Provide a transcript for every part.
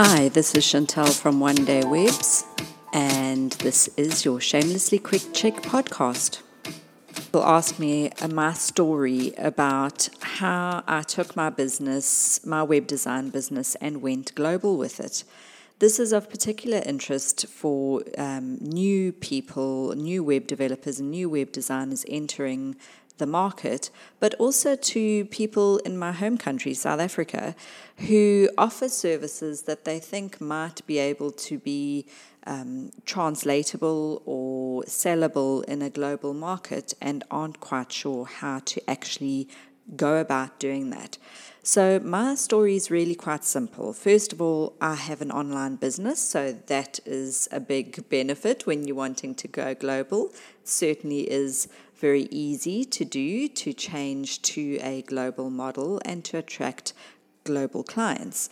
Hi, this is Chantel from One Day Webs, and this is your Shamelessly Quick Check podcast. People ask me uh, my story about how I took my business, my web design business, and went global with it. This is of particular interest for um, new people, new web developers, and new web designers entering the market, but also to people in my home country, South Africa, who offer services that they think might be able to be um, translatable or sellable in a global market and aren't quite sure how to actually go about doing that. So, my story is really quite simple. First of all, I have an online business, so that is a big benefit when you're wanting to go global. It certainly is very easy to do to change to a global model and to attract global clients.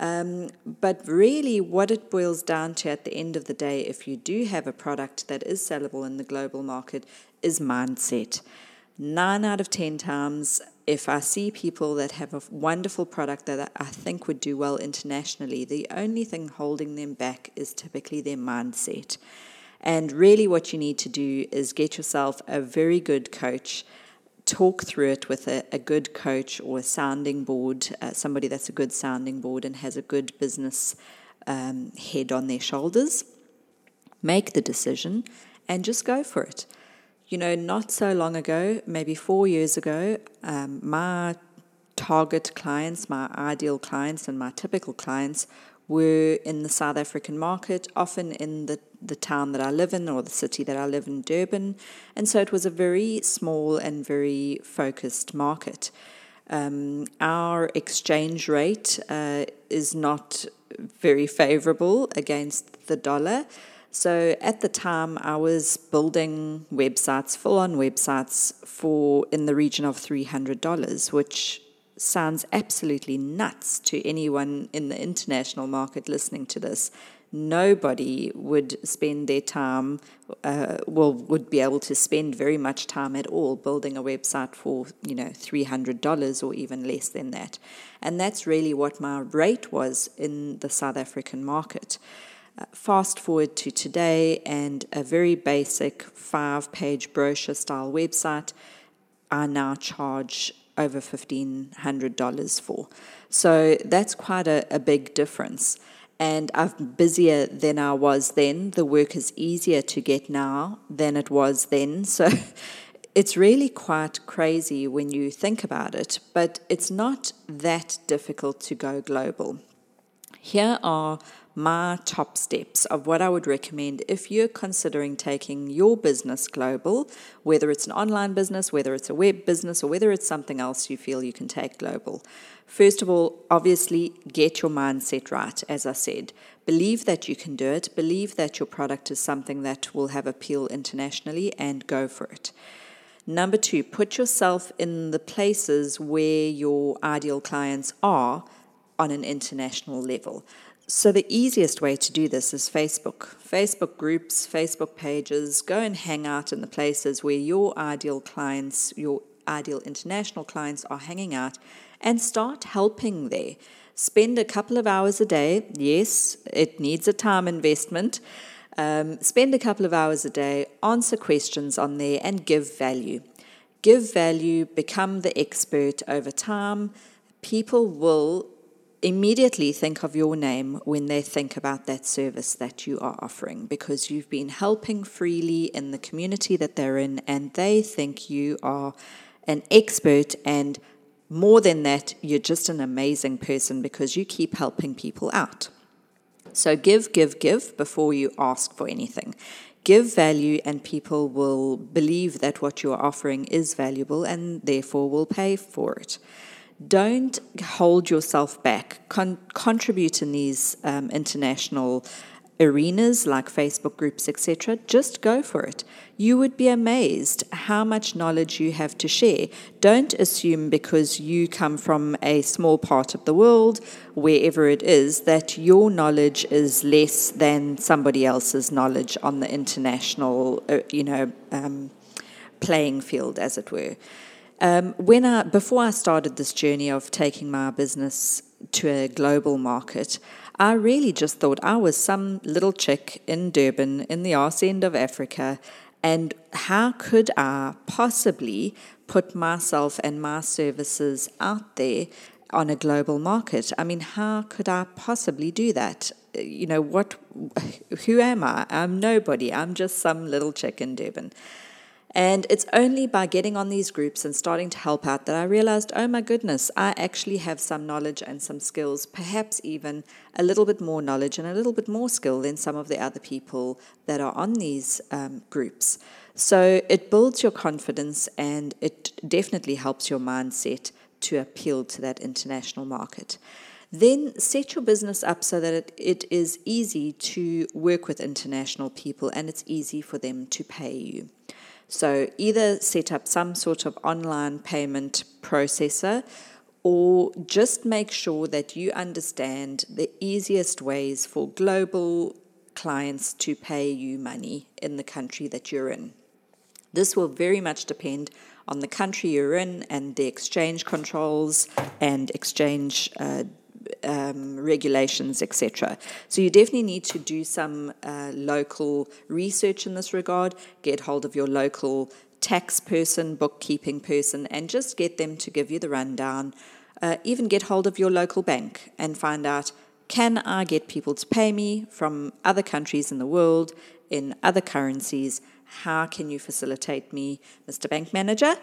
Um, but really, what it boils down to at the end of the day, if you do have a product that is sellable in the global market, is mindset. Nine out of 10 times, if I see people that have a wonderful product that I think would do well internationally, the only thing holding them back is typically their mindset. And really, what you need to do is get yourself a very good coach. Talk through it with a, a good coach or a sounding board, uh, somebody that's a good sounding board and has a good business um, head on their shoulders. Make the decision and just go for it. You know, not so long ago, maybe four years ago, um, my target clients, my ideal clients, and my typical clients were in the South African market, often in the, the town that I live in or the city that I live in, Durban. And so it was a very small and very focused market. Um, our exchange rate uh, is not very favorable against the dollar. So at the time, I was building websites, full on websites, for in the region of $300, which sounds absolutely nuts to anyone in the international market listening to this. Nobody would spend their time, uh, well, would be able to spend very much time at all building a website for, you know, $300 or even less than that. And that's really what my rate was in the South African market. Fast forward to today, and a very basic five page brochure style website, I now charge over $1,500 for. So that's quite a, a big difference. And I'm busier than I was then. The work is easier to get now than it was then. So it's really quite crazy when you think about it, but it's not that difficult to go global. Here are my top steps of what I would recommend if you're considering taking your business global, whether it's an online business, whether it's a web business, or whether it's something else you feel you can take global. First of all, obviously, get your mindset right, as I said. Believe that you can do it, believe that your product is something that will have appeal internationally, and go for it. Number two, put yourself in the places where your ideal clients are on an international level. So, the easiest way to do this is Facebook. Facebook groups, Facebook pages, go and hang out in the places where your ideal clients, your ideal international clients are hanging out, and start helping there. Spend a couple of hours a day. Yes, it needs a time investment. Um, spend a couple of hours a day, answer questions on there, and give value. Give value, become the expert over time. People will immediately think of your name when they think about that service that you are offering because you've been helping freely in the community that they're in and they think you are an expert and more than that you're just an amazing person because you keep helping people out. So give give give before you ask for anything. Give value and people will believe that what you're offering is valuable and therefore will pay for it don't hold yourself back. Con- contribute in these um, international arenas like Facebook groups, etc. Just go for it. You would be amazed how much knowledge you have to share. Don't assume because you come from a small part of the world, wherever it is, that your knowledge is less than somebody else's knowledge on the international, uh, you know, um, playing field, as it were Um, when I before I started this journey of taking my business to a global market, I really just thought I was some little chick in Durban in the arse end of Africa, and how could I possibly put myself and my services out there on a global market? I mean, how could I possibly do that? You know, what, who am I? I'm nobody. I'm just some little chick in Durban. And it's only by getting on these groups and starting to help out that I realized, oh my goodness, I actually have some knowledge and some skills, perhaps even a little bit more knowledge and a little bit more skill than some of the other people that are on these um, groups. So it builds your confidence and it definitely helps your mindset to appeal to that international market. Then set your business up so that it, it is easy to work with international people and it's easy for them to pay you. So either set up some sort of online payment processor or just make sure that you understand the easiest ways for global clients to pay you money in the country that you're in. This will very much depend on the country you're in and the exchange controls and exchange uh, um, regulations, etc. So you definitely need to do some uh, local research in this regard. Get hold of your local tax person, bookkeeping person, and just get them to give you the rundown. Uh, even get hold of your local bank and find out can I get people to pay me from other countries in the world in other currencies? How can you facilitate me, Mr. Bank Manager?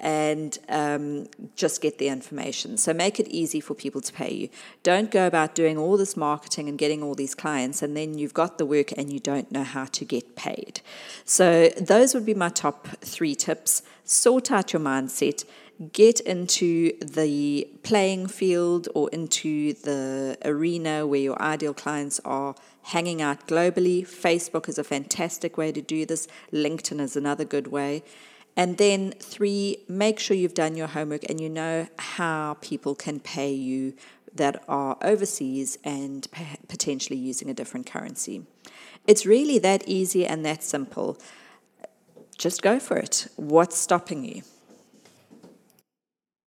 And um, just get the information. So make it easy for people to pay you. Don't go about doing all this marketing and getting all these clients, and then you've got the work and you don't know how to get paid. So those would be my top three tips. Sort out your mindset. Get into the playing field or into the arena where your ideal clients are hanging out globally. Facebook is a fantastic way to do this. LinkedIn is another good way. And then three, make sure you've done your homework and you know how people can pay you that are overseas and potentially using a different currency. It's really that easy and that simple. Just go for it. What's stopping you?